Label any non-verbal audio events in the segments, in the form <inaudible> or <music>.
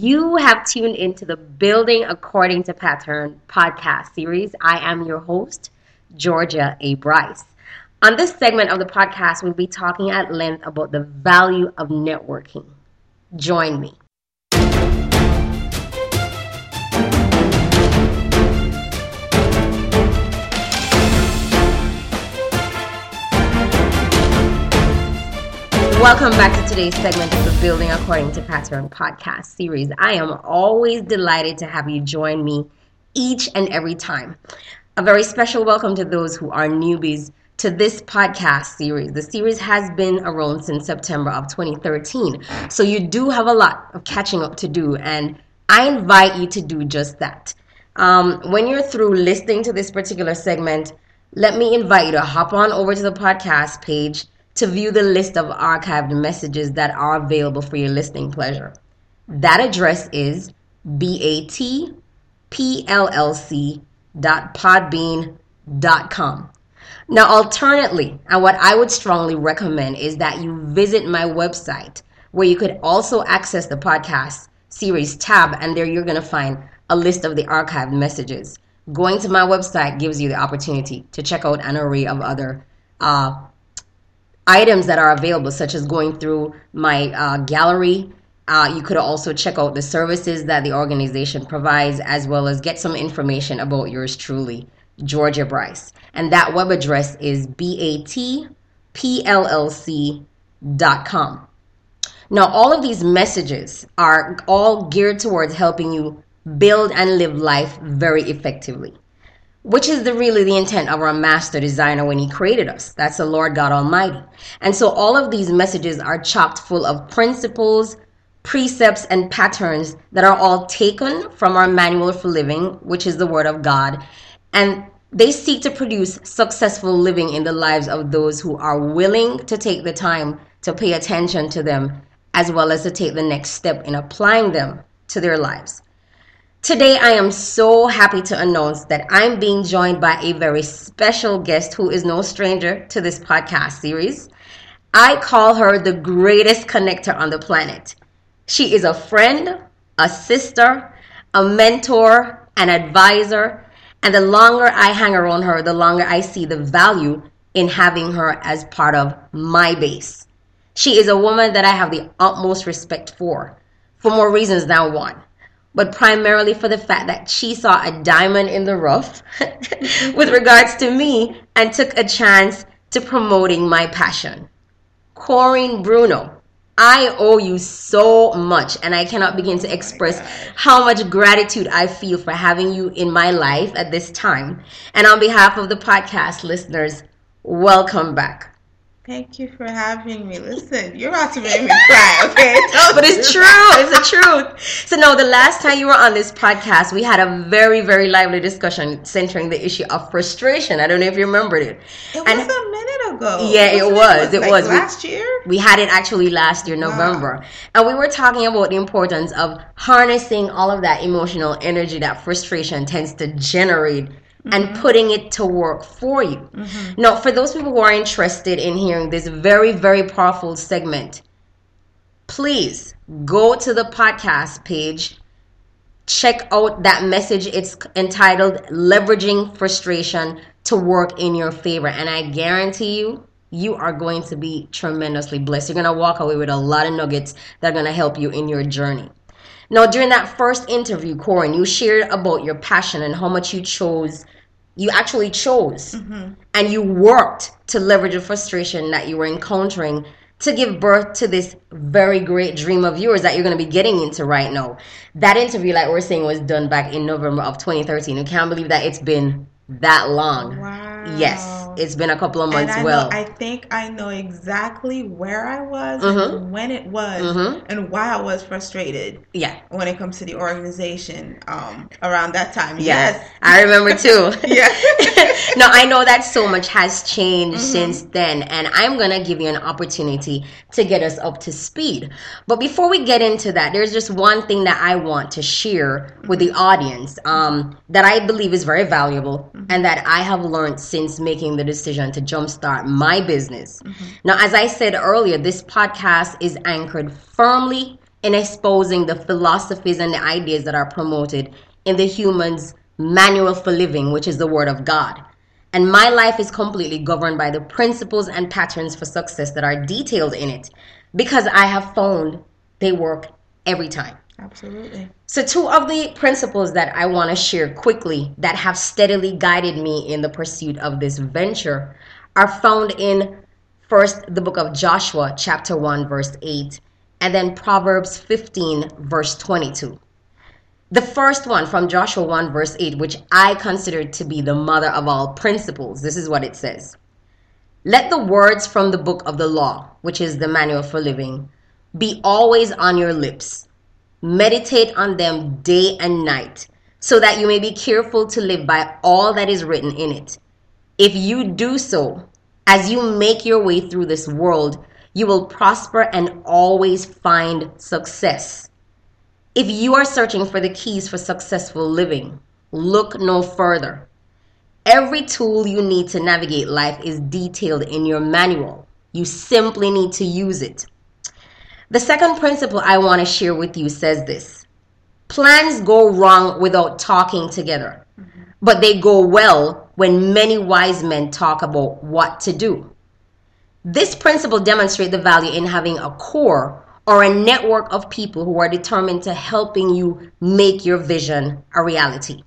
You have tuned into the Building According to Pattern podcast series. I am your host, Georgia A. Bryce. On this segment of the podcast, we'll be talking at length about the value of networking. Join me. Welcome back to today's segment of the Building According to Pattern podcast series. I am always delighted to have you join me each and every time. A very special welcome to those who are newbies to this podcast series. The series has been around since September of 2013, so you do have a lot of catching up to do, and I invite you to do just that. Um, when you're through listening to this particular segment, let me invite you to hop on over to the podcast page to view the list of archived messages that are available for your listening pleasure. That address is batpllc.podbean.com. Now, alternately, and what I would strongly recommend is that you visit my website where you could also access the podcast series tab, and there you're going to find a list of the archived messages. Going to my website gives you the opportunity to check out an array of other uh, items that are available, such as going through my uh, gallery. Uh, you could also check out the services that the organization provides, as well as get some information about yours truly, Georgia Bryce. And that web address is batpllc.com. Now, all of these messages are all geared towards helping you build and live life very effectively which is the really the intent of our master designer when he created us. That's the lord god almighty. And so all of these messages are chocked full of principles precepts and patterns that are all taken from our manual for living which is the word of god. And they seek to produce successful living in the lives of those who are willing to take the time to pay attention to them as well as to take the next step in applying them to their lives Today, I am so happy to announce that I'm being joined by a very special guest who is no stranger to this podcast series. I call her the greatest connector on the planet. She is a friend, a sister, a mentor, an advisor, and the longer I hang around her, the longer I see the value in having her as part of my base. She is a woman that I have the utmost respect for, for more reasons than one but primarily for the fact that she saw a diamond in the rough <laughs> with regards to me and took a chance to promoting my passion. Corhinn Brunot, I owe you so much, and I cannot begin to oh express how much gratitude I feel for having you in my life at this time. And on behalf of the podcast listeners, welcome back. Thank you for having me. Listen, you're about to make me cry, okay? <laughs> but it's true. It's the truth. So, no, the last time you were on this podcast, we had a very, very lively discussion centering the issue of frustration. I don't know if you remembered it. It and, was a minute ago. Yeah, it was. It was. It was. last year? We had it actually last year, November. Wow. And we were talking about the importance of harnessing all of that emotional energy that frustration tends to generate and mm-hmm. putting it to work for you. Mm-hmm. Now, for those people who are interested in hearing this very, very powerful segment, please go to the podcast page, check out that message. It's entitled Leveraging Frustration to Work in Your Favor. And I guarantee you, you are going to be tremendously blessed. You're going to walk away with a lot of nuggets that are going to help you in your journey. Now, during that first interview, Corhinn, you shared about your passion and how much you chose you actually chose mm-hmm. and you worked to leverage the frustration that you were encountering to give birth to this very great dream of yours that you're going to be getting into right now. That interview, like we're saying, was done back in November of 2013. You can't believe that it's been that long. Wow. Yes it's been a couple of months. I well, know, I think I know exactly where I was mm-hmm. and when it was mm-hmm. and why I was frustrated. Yeah, when it comes to the organization, um, around that time. Yeah. Yes, I remember <laughs> too. yeah. <laughs> no, I know that so much has changed mm-hmm. since then, and I'm gonna give you an opportunity to get us up to speed. But before we get into that, there's just one thing that I want to share with the audience um, that I believe is very valuable mm-hmm. and that I have learned since making the decision to jumpstart my business. Mm-hmm. Now, as I said earlier, this podcast is anchored firmly in exposing the philosophies and the ideas that are promoted in the human's manual for living, which is the Word of God. And my life is completely governed by the principles and patterns for success that are detailed in it because I have found they work every time. Absolutely. So, two of the principles that I want to share quickly that have steadily guided me in the pursuit of this venture are found in first the book of Joshua, chapter 1, verse 8, and then Proverbs 15, verse 22. The first one from Joshua 1, verse 8, which I consider to be the mother of all principles, this is what it says Let the words from the book of the law, which is the manual for living, be always on your lips Meditate on them day and night, so that you may be careful to live by all that is written in it. If you do so, as you make your way through this world, you will prosper and always find success. If you are searching for the keys for successful living, look no further. Every tool you need to navigate life is detailed in your manual. You simply need to use it. The second principle I want to share with you says this Plans go wrong without talking together, mm-hmm. but they go well when many wise men talk about what to do. This principle demonstrates the value in having a core or a network of people who are determined to helping you make your vision a reality.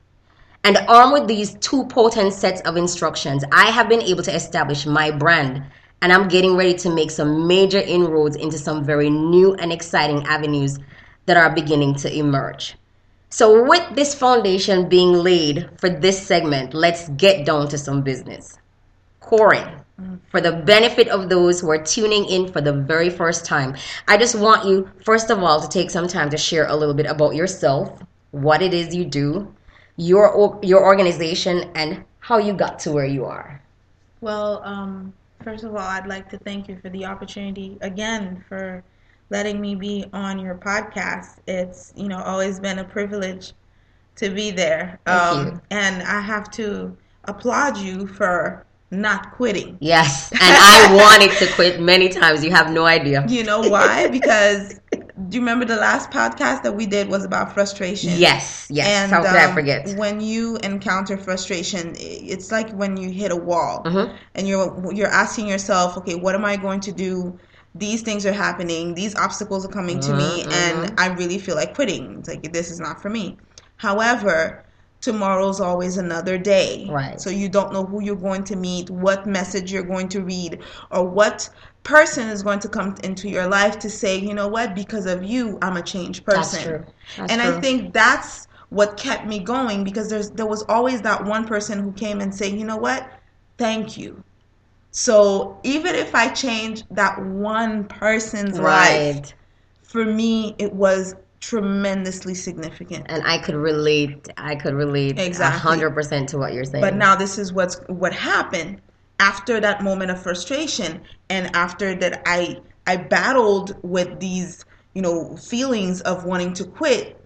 And armed with these two potent sets of instructions, I have been able to establish my brand and I'm getting ready to make some major inroads into some very new and exciting avenues that are beginning to emerge. So, with this foundation being laid for this segment, let's get down to some business. Corhinn. For the benefit of those who are tuning in for the very first time, I just want you, first of all, to take some time to share a little bit about yourself, what it is you do, your your organization, and how you got to where you are. Well, um, First of all, I'd like to thank you for the opportunity again for letting me be on your podcast. It's, you know, always been a privilege to be there. Um. And I have to applaud you for not quitting. Yes. And I wanted to quit many times. You have no idea. You know why? <laughs> Because do you remember the last podcast that we did was about frustration? Yes, yes. And, How could um, I forget? When you encounter frustration, it's like when you hit a wall, mm-hmm. and you're you're asking yourself, okay, what am I going to do? These things are happening. These obstacles are coming mm-hmm. to me, mm-hmm. and I really feel like quitting. It's like this is not for me. However, tomorrow's always another day. Right. So you don't know who you're going to meet, what message you're going to read, or what person is going to come into your life to say, you know what, because of you, I'm a changed person. That's true. That's and true. I think that's what kept me going because there's there was always that one person who came and say, you know what, thank you. So even if I change that one person's right. life, for me it was tremendously significant. And I could relate. I could relate exactly hundred percent to what you're saying. But now this is what's what happened after that moment of frustration and after that I I battled with these, you know, feelings of wanting to quit.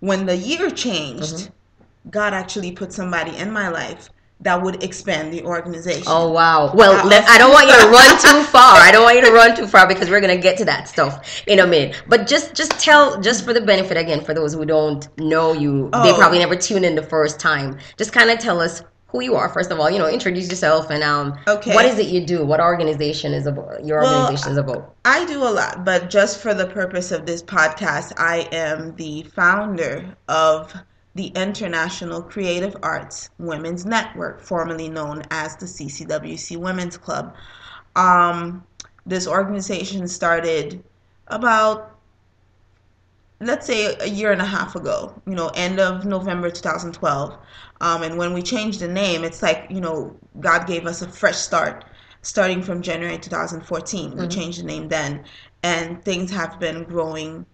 When the year changed, mm-hmm. God actually put somebody in my life that would expand the organization. Oh wow! Well, let, I don't want you to run <laughs> too far. I don't want you to run too far because we're gonna get to that stuff in a minute. But just just tell, just for the benefit again, for those who don't know you, oh. they probably never tuned in the first time. Just kind of tell us who you are first of all you know introduce yourself and um okay. what is it you do? What organization is about your well, organization is about? I do a lot but just for the purpose of this podcast i am the founder of the international creative arts women's network formerly known as the ccwc women's club. Um this organization started about let's say a year and a half ago, you know, end of November 2012. Um, and when we changed the name, it's like, you know, God gave us a fresh start starting from January 2014. Mm-hmm. We changed the name then, and things have been growing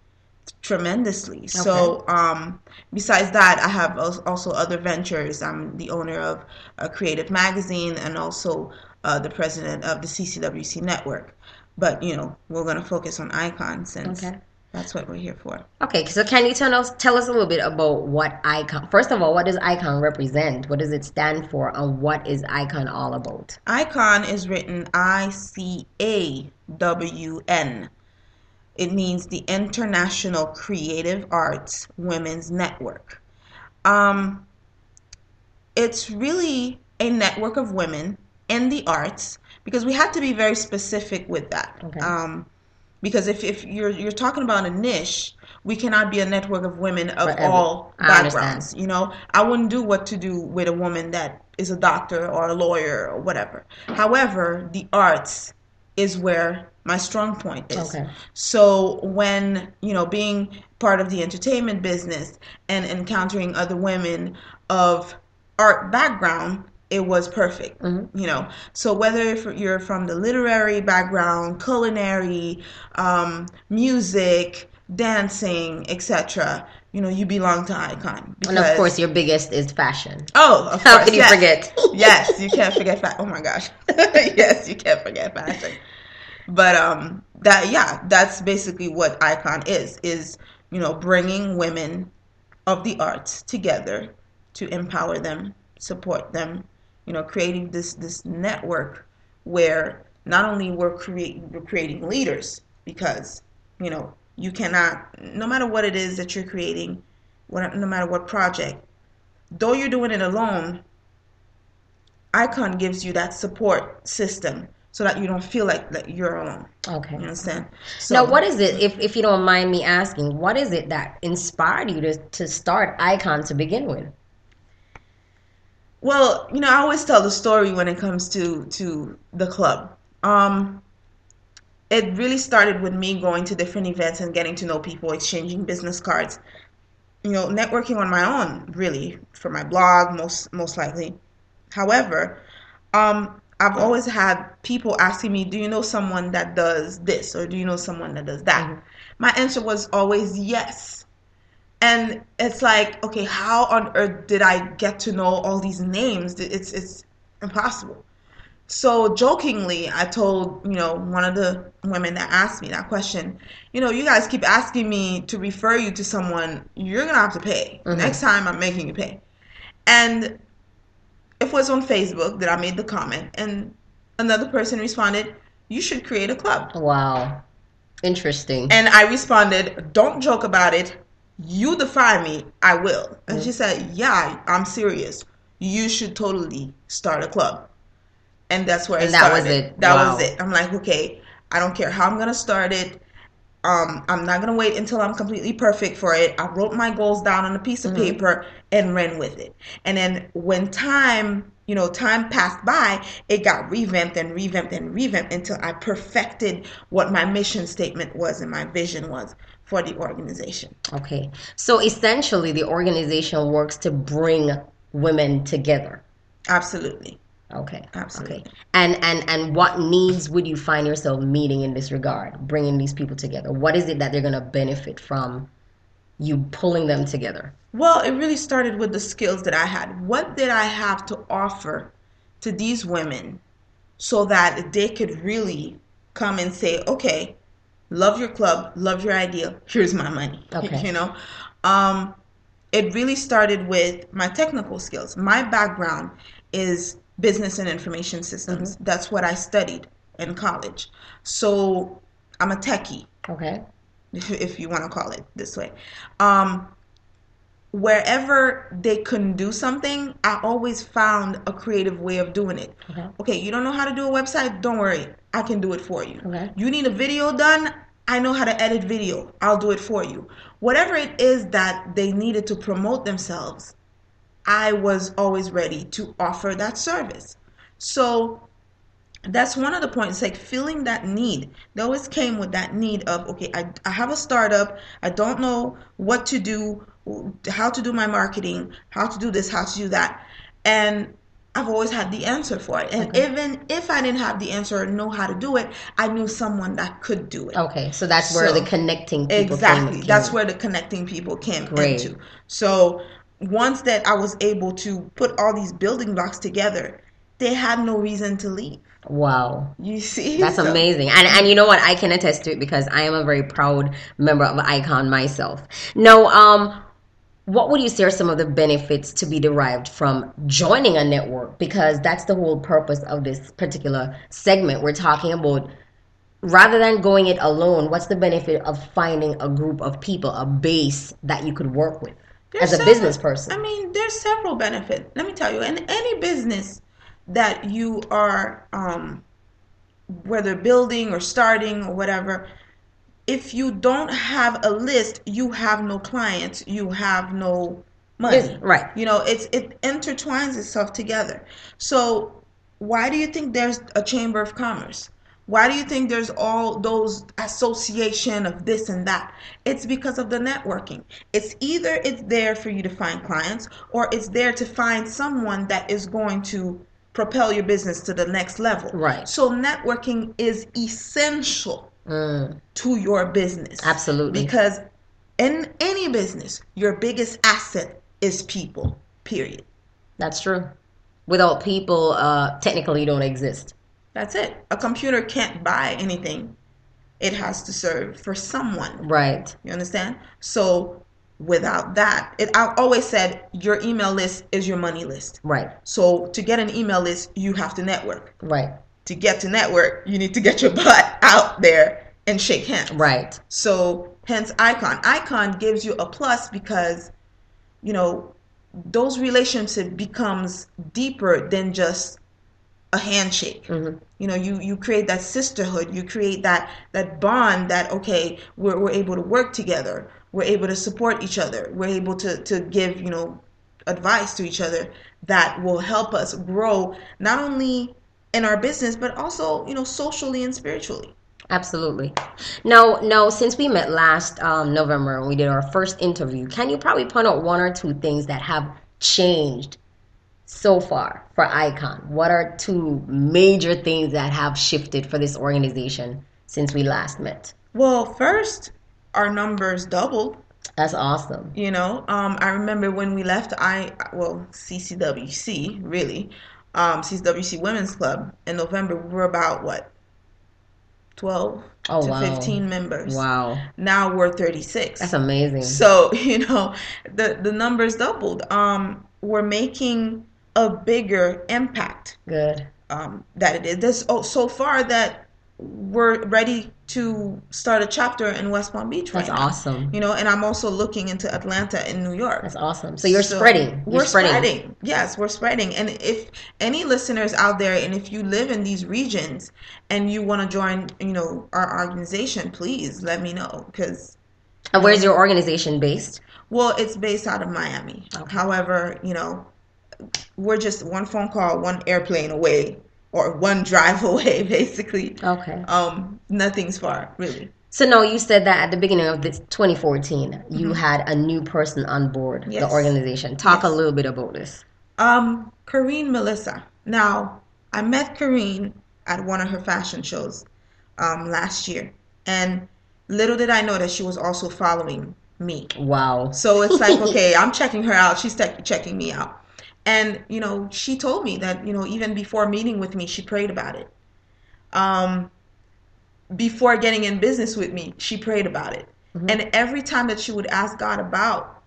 tremendously. Okay. So, um, besides that, I have also other ventures. I'm the owner of a creative magazine and also uh, the president of the CCWC network. But, you know, we're going to focus on Icon since. Okay that's what we're here for. Okay, so can you tell us tell us a little bit about what icon? First of all, what does icon represent? What does it stand for, and what is icon all about? Icon is written I C A W N. It means the International Creative Arts Women's Network. Um, it's really a network of women in the arts because we have to be very specific with that. Okay. Um, because if, if you're you're talking about a niche, we cannot be a network of women of every- all backgrounds. You know, I wouldn't do what to do with a woman that is a doctor or a lawyer or whatever. However, the arts is where my strong point is. Okay. So when, you know, being part of the entertainment business and encountering other women of art background, it was perfect. You know, so whether if you're from the literary background, culinary, um, music, dancing, etc., you know, you belong to Icon. And of course, your biggest is fashion. Oh, of <laughs> How course. could you yes. forget? yes, you can't <laughs> forget fashion. Oh my gosh. <laughs> yes, you can't forget fashion. But um that yeah, that's basically what Icon is is, you know, bringing women of the arts together to empower them, support them, you know, creating this this network where not only we're creating we're creating leaders because, you know, you cannot no matter what it is that you're creating, what, no matter what project, though you're doing it alone, Icon gives you that support system so that you don't feel like that you're alone. Okay. You understand? So now, what is it, if, if you don't mind me asking, what is it that inspired you to, to start Icon to begin with? Well, you know, I always tell the story when it comes to to the club. Um, it really started with me going to different events and getting to know people, exchanging business cards. You know, networking on my own, really, for my blog, most most likely. However, um, I've always had people asking me, "Do you know someone that does this, or do you know someone that does that?" My answer was always yes. And it's like, okay, how on earth did I get to know all these names? It's it's impossible. So jokingly, I told you know one of the women that asked me that question, you know, you guys keep asking me to refer you to someone, you're gonna have to pay. Mm-hmm. Next time, I'm making you pay. And it was on Facebook that I made the comment, and another person responded, "You should create a club." Wow. Interesting. And I responded, Don't joke about it. You defy me, I will. And she said, Yeah, I'm serious. You should totally start a club. And that's where I And that was started. it. That Wow. was it. I'm like, okay, I don't care how I'm gonna start it. Um, I'm not gonna wait until I'm completely perfect for it. I wrote my goals down on a piece of paper and ran with it. And then when time, you know, time passed by, it got revamped and revamped and revamped until I perfected what my mission statement was and my vision was for the organization. Okay. So essentially, the organization works to bring women together. Absolutely. Okay. Absolutely. Okay. And and and what needs would you find yourself meeting in this regard, bringing these people together? What is it that they're going to benefit from you pulling them together? Well, it really started with the skills that I had. What did I have to offer to these women so that they could really come and say, okay, love your club, love your idea, here's my money. <laughs> Okay. You know? Um, it really started with my technical skills. My background is business and information systems. That's what I studied in college. So I'm a techie Okay. if, <laughs> if you want to call it this way. Um, wherever they couldn't do something, I always found a creative way of doing it. Okay. Okay, you don't know how to do a website? Don't worry, I can do it for you. Okay. You need a video done? I know how to edit video. I'll do it for you. Whatever it is that they needed to promote themselves, I was always ready to offer that service. So that's one of the points like feeling that need. They always came with that need of okay I, I have a startup. I don't know what to do how to do my marketing how to do this how to do that. And i've always had the answer for it. And even if i didn't have the answer or know how to do it i knew someone that could do it. Okay. So that's where So- the connecting people exactly. that's where the connecting people came Great. into so once that i was able to put all these building blocks together they had no reason to leave Wow. you see <laughs> That's So- amazing. And and you know what? I can attest to it because I am a very proud member of Icon myself. Now, um what would you say are some of the benefits to be derived from joining a network? Because that's the whole purpose of this particular segment. We're talking about rather than going it alone, what's the benefit of finding a group of people, a base that you could work with There's as a several- business person? I mean, there's several benefits. Let me tell you, in any business that you are, um, whether building or starting or whatever, if you don't have a list, you have no clients, you have no money. Business, right. You know, it's it intertwines itself together. So why do you think there's a chamber of commerce? Why do you think there's all those association of this and that? It's because of the networking. It's either it's there for you to find clients or it's there to find someone that is going to propel your business to the next level. Right. So networking is essential Mm, to your business. absolutely. Because in any business, your biggest asset is people. Period. That's true. Without people, uh, technically you don't exist. That's it. A computer can't buy anything. It has to serve for someone. Right. You understand? So without that, it I've always said your email list is your money list. Right. So to get an email list, you have to network. Right. To get to network, you need to get your <laughs> butt out there and shake hands. Right. So hence icon. Icon gives you a plus because you know those relationships becomes deeper than just a handshake. Mhm. You know, you you create that sisterhood. You create that that bond that okay, we're we're able to work together. We're able to support each other. We're able to to give you know advice to each other that will help us grow not only in our business but also you know socially and spiritually. Absolutely. Now, now, since we met last um, November and we did our first interview, can you probably point out one or two things that have changed so far for Icon? What are two major things that have shifted for this organization since we last met? Well, first, our numbers doubled. That's awesome. You know, um, I remember when we left I well CCWC really, um, CCWC Women's Club in November. We were about what twelve Oh, to wow. fifteen members. Wow. Now we're thirty six. That's amazing. So <laughs> you know, the the numbers doubled. Um, we're making a bigger impact Good. um, that it is. This oh, so far that we're ready to start a chapter in West Palm Beach right That's now. awesome. You know, and I'm also looking into Atlanta and New York. That's awesome. So you're So spreading. You're We're spreading. Yes, we're spreading. And if any listeners out there, and if you live in these regions and you want to join, you know, our organization, please let me know because. And uh, where's your organization based? Well, it's based out of Miami. Okay. However, you know, we're just one phone call, one airplane away, or one drive <laughs> away, basically. Okay. Um, nothing's far, really. So no, you said that at the beginning of this 2014, you had a new person on board Mm-hmm. Yes. the organization. Talk a little bit about this. Um, Kareen Melissa. Now, I met Kareen at one of her fashion shows um, last year, and little did I know that she was also following me. Wow. So it's like, <laughs> okay, I'm checking her out. She's tech checking me out. And, you know, she told me that, you know, even before meeting with me, she prayed about it. Um, before getting in business with me, she prayed about it. Mhm. And every time that she would ask God about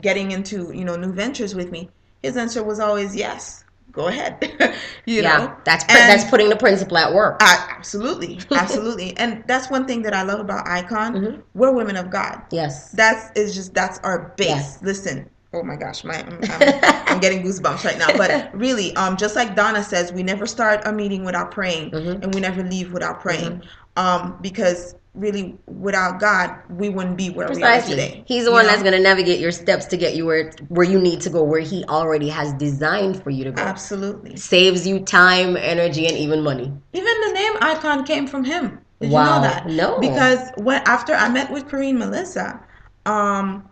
getting into, you know, new ventures with me, his answer was always yes. Go ahead. <laughs> you yeah, know. that's pr- that's putting the principle at work. I, absolutely, absolutely, <laughs> and that's one thing that I love about Icon. Mhm. We're women of God. yes. That's is just that's our base. Yes. Listen, oh my gosh, my I'm, I'm, <laughs> I'm getting goosebumps right now. But really, um, just like Donna says, we never start a meeting without praying, Mhm. and we never leave without praying, Mm-hmm. um, because really, without God, we wouldn't be where we are Precisely. today. He's the one know? that's going to navigate your steps to get you where where you need to go, where he already has designed for you to go. absolutely. Saves you time, energy, and even money. Even the name Icon came from him. Did Wow. you know that? No. Because when after I met with Kareen Melissa, um,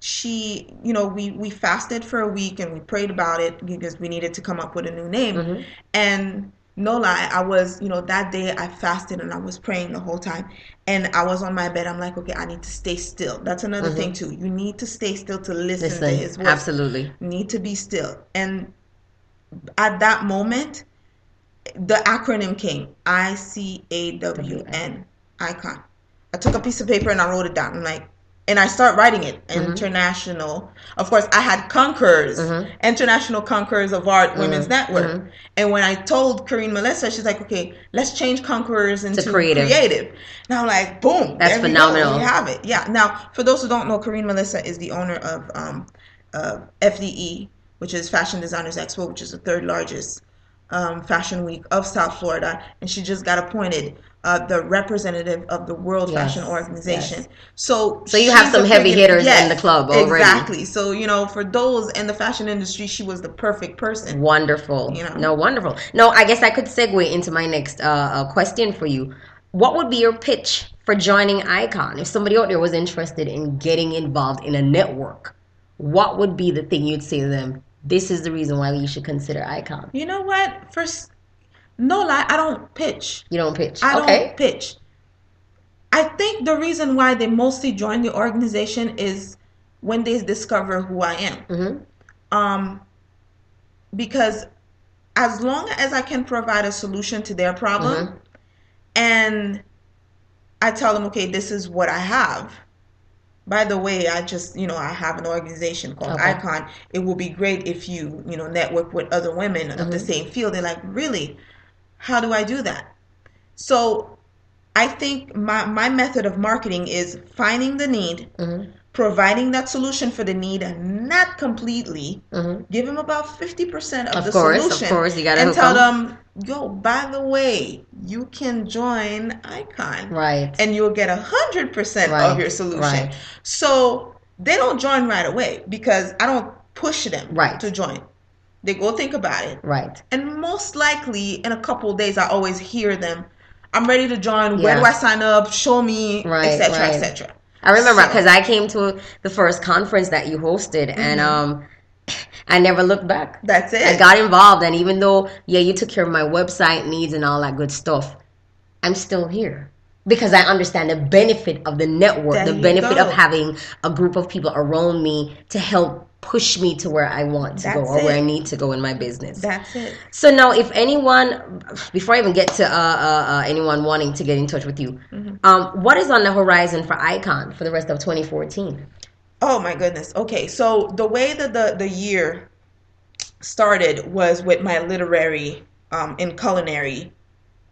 she, you know, we we fasted for a week and we prayed about it because we needed to come up with a new name. Mhm. And no lie, I was, you know, that day I fasted and I was praying the whole time. And I was on my bed. I'm like, okay, I need to stay still. That's another thing too. You need to stay still to listen, to his Listen, voice absolutely. need to be still. And at that moment, the acronym came I C A W N icon. I took a piece of paper and I wrote it down. I'm like, and I start writing it. International. Of course, I had Conquerors, Mm-hmm. International Conquerors of Art Women's Network. mhm. And when I told Karine Melissa, she's like, "Okay, let's change Conquerors into creative. creative." And I'm like, "Boom, That's there we phenomenal. We have it." Yeah. Now, for those who don't know, Karine Melissa is the owner of um, uh, FDE, which is Fashion Designers Expo, which is the third largest um, fashion week of South Florida, and she just got appointed uh, the representative of the World Yes, Fashion Organization. yes. So, So you have some heavy hitters in the club already. Exactly. So you know, for those in the fashion industry, she was the perfect person. Wonderful. You know. No, wonderful. No, I guess I could segue into my next uh, uh, question for you. What would be your pitch for joining Icon? If somebody out there was interested in getting involved in a network, what would be the thing you'd say to them? This is the reason why you should consider Icon. You know what? First, no lie, I don't pitch. You don't pitch. I okay. don't pitch. I think the reason why they mostly join the organization is when they discover who I am. hmm Um, because as long as I can provide a solution to their problem, Mhm. and I tell them, okay, this is what I have. By the way, I just, you know, I have an organization called Okay. Icon. It will be great if you, you know, network with other women of Mm-hmm. the same field. They're like, really? How do I do that? So I think my, my method of marketing is finding the need, Mhm. providing that solution for the need, and not completely. Mhm. Give them about 50% of, Of the course, of course, you gotta And hook tell 'em. them, yo, by the way, you can join Icon Right. and you'll get a hundred percent Right, of your solution. right. So they don't join right away because I don't push them Right. to join. They go think about it, right. and most likely in a couple of days, I always hear them. I'm ready to join. Where do I sign up? Show me, Right, etc., right. etc. I remember So- because I came to the first conference that you hosted, and um, I never looked back. That's it. I got involved, and even though yeah, you took care of my website needs and all that good stuff, I'm still here because I understand the benefit of the network, There the benefit go. of having a group of people around me to help push me to where I want to go That's or where. I need to go in my business. That's it. So now, if anyone, before I even get to uh, uh, uh, anyone wanting to get in touch with you, Mm-hmm. um, what is on the horizon for Icon for the rest of 2014? Oh my goodness. Okay, so the way that the the year started was with my literary um, and culinary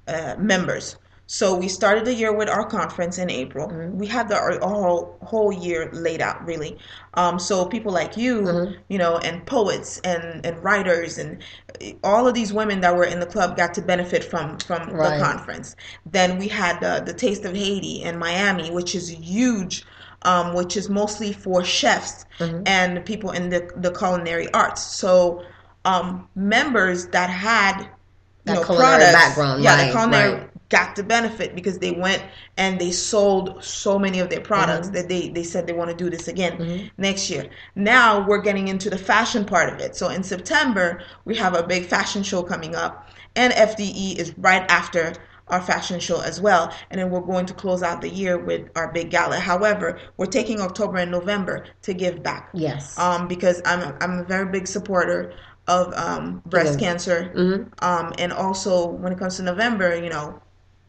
uh, members. So we started the year with our conference in April. We had the our, whole whole year laid out really. Um, so people like you, you know, and poets and and writers and all of these women that were in the club got to benefit from from Right. the conference. Then we had the the Taste of Haiti in Miami, which is huge. Um, which is mostly for chefs and people in the, the culinary arts. So um, members that had you That know, culinary products, background, yeah, right, the culinary right. Got the benefit because they went and they sold so many of their Mm-hmm. products that they, they said they want to do this again next year. Now we're getting into the fashion part of it. So in September, we have a big fashion show coming up, and FDE is right after our fashion show as well. And then we're going to close out the year with our big gala. However, we're taking October and November to give back Yes. um, because I'm a, I'm a very big supporter of um, breast cancer, Mhm. um, and also when it comes to November, you know,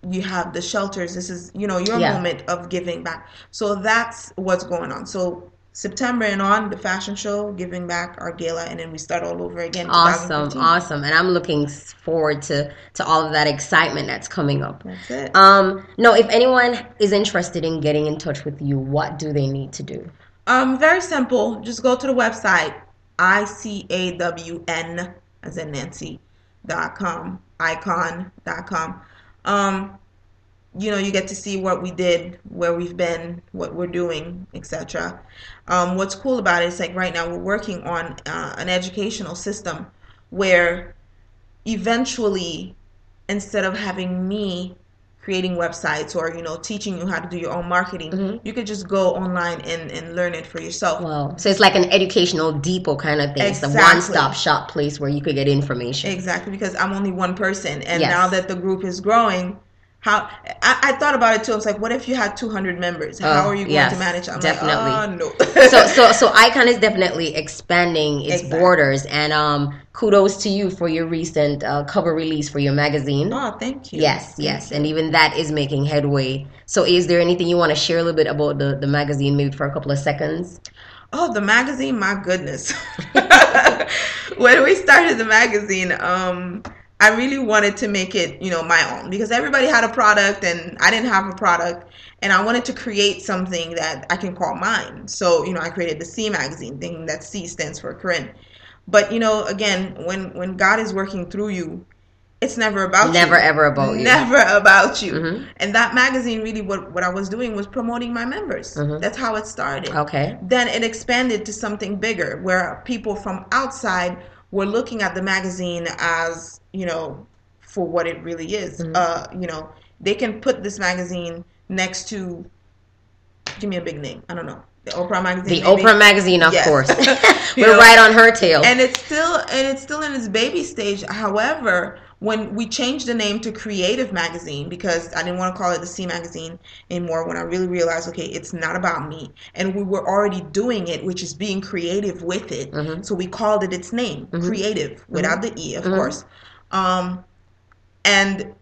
you have the shelters. This is you know your Yeah. moment of giving back. So that's what's going on. So September and on the fashion show, giving back our gala, and then we start all over again. Awesome, awesome, and I'm looking forward to to all of that excitement that's coming up. That's it. Um, no, if anyone is interested in getting in touch with you, what do they need to do? Um, very simple. Just go to the website, I C A W N as in Nancy dot com, icon dot com. Um, you know, you get to see what we did, where we've been, what we're doing, etc. Um, what's cool about it is like right now we're working on uh, an educational system where eventually, instead of having me creating websites or you know teaching you how to do your own marketing, mm-hmm. you could just go online and, and learn it for yourself. Well, so it's like an educational depot kind of thing. It's a one-stop shop place where you could get information. Exactly, because I'm only one person, and Yes. now that the group is growing, how I, I thought about it too. I was like, what if you had 200 members? How Oh, are you going yes, to manage? I'm definitely. like, oh no. <laughs> so so so <laughs> icon is definitely expanding its Exactly. borders and um kudos to you for your recent uh, cover release for your magazine oh, thank you. yes yes and even that is making headway so is there anything you want to share a little bit about the the magazine maybe for a couple of seconds Oh, the magazine, my goodness. <laughs> when we started the magazine, um, I really wanted to make it, you know, my own because everybody had a product and I didn't have a product and I wanted to create something that I can call mine. So, you know, I created the C magazine, thinking that C stands for Corhinn. But, you know, again, when when God is working through you, it's never about never you. ever about you Never about you. Mhm. And that magazine really what what I was doing was promoting my members. Mhm. That's how it started okay then it expanded to something bigger where people from outside were looking at the magazine as you know for what it really is Mm-hmm. uh you know they can put this magazine next to give me a big name i don't know the oprah magazine the maybe? oprah magazine of Yes. course <laughs> we're know, right on her tail and it's still and it's still in its baby stage however when we changed the name to creative magazine because i didn't want to call it the c magazine anymore when i really realized okay it's not about me. And we were already doing it which is being creative with it. Mhm. so we called it its name creative without the e of Mhm. course. Um and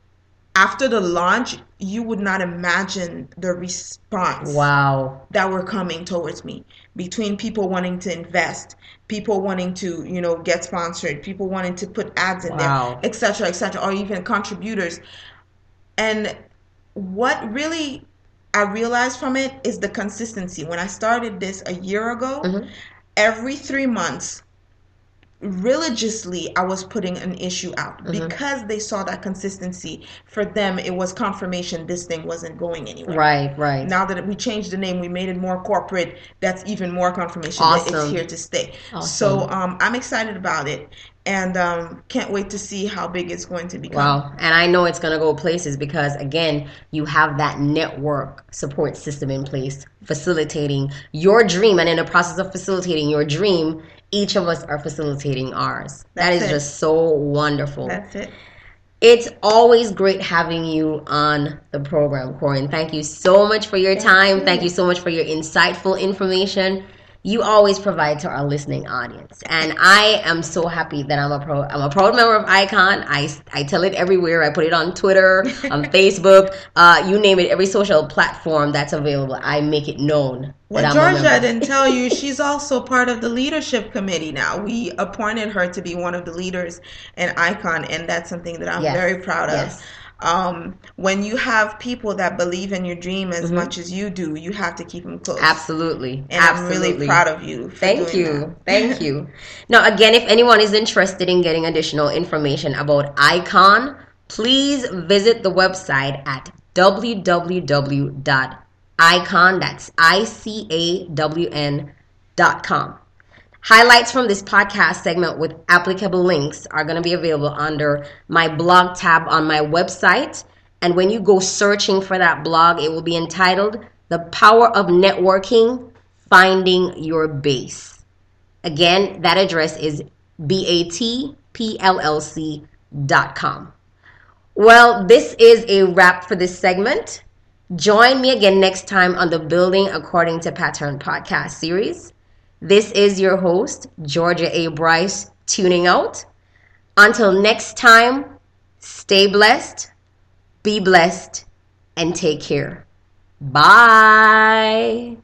after the launch you would not imagine the response wow that were coming towards me between people wanting to invest people wanting to you know get sponsored people wanting to put ads in Wow. there etc etc or even contributors and what really i realized from it is the consistency when i started this a year ago Mhm. every three months religiously i was putting an issue out Mm-hmm. because they saw that consistency for them it was confirmation this thing wasn't going anywhere right right now that we changed the name, we made it more corporate. That's even more confirmation that Awesome. it's here to stay. Awesome. So um, I'm excited about it, and um, can't wait to see how big it's going to become. Wow. And I know it's going to go places because, again, you have that network support system in place facilitating your dream. And in the process of facilitating your dream, each of us are facilitating ours. That That's it. just so wonderful. That's it. It's always great having you on the program, Corhinn. Thank you so much for your time. Thank you so much for your insightful information. You always provide to our listening audience, and I am so happy that I'm a pro. I'm a proud member of Icon. I, I tell it everywhere. I put it on Twitter, on <laughs> Facebook, uh, you name it. Every social platform that's available, I make it known Well, Georgia didn't tell you <laughs> she's also part of the leadership committee now. We appointed her to be one of the leaders in Icon, and that's something that I'm Yes. very proud of. Yes. Um, when you have people that believe in your dream as much as you do, you have to keep them close. Mm-hmm. Absolutely, And absolutely. I'm really proud of you. Thank you. that. Thank <laughs> you. Now, again, if anyone is interested in getting additional information about Icon, please visit the website at www.icon, that's I-C-A-W-N dot com. Highlights from this podcast segment with applicable links are going to be available under my blog tab on my website. And when you go searching for that blog, it will be entitled The Power of Networking Finding Your Base. Again, that address is batpllc dot com. Well, this is a wrap for this segment. Join me again next time on the Building According to Pattern podcast series. This is your host, Georgia A. Bryce, tuning out. Until next time, stay blessed, be blessed, and take care. Bye.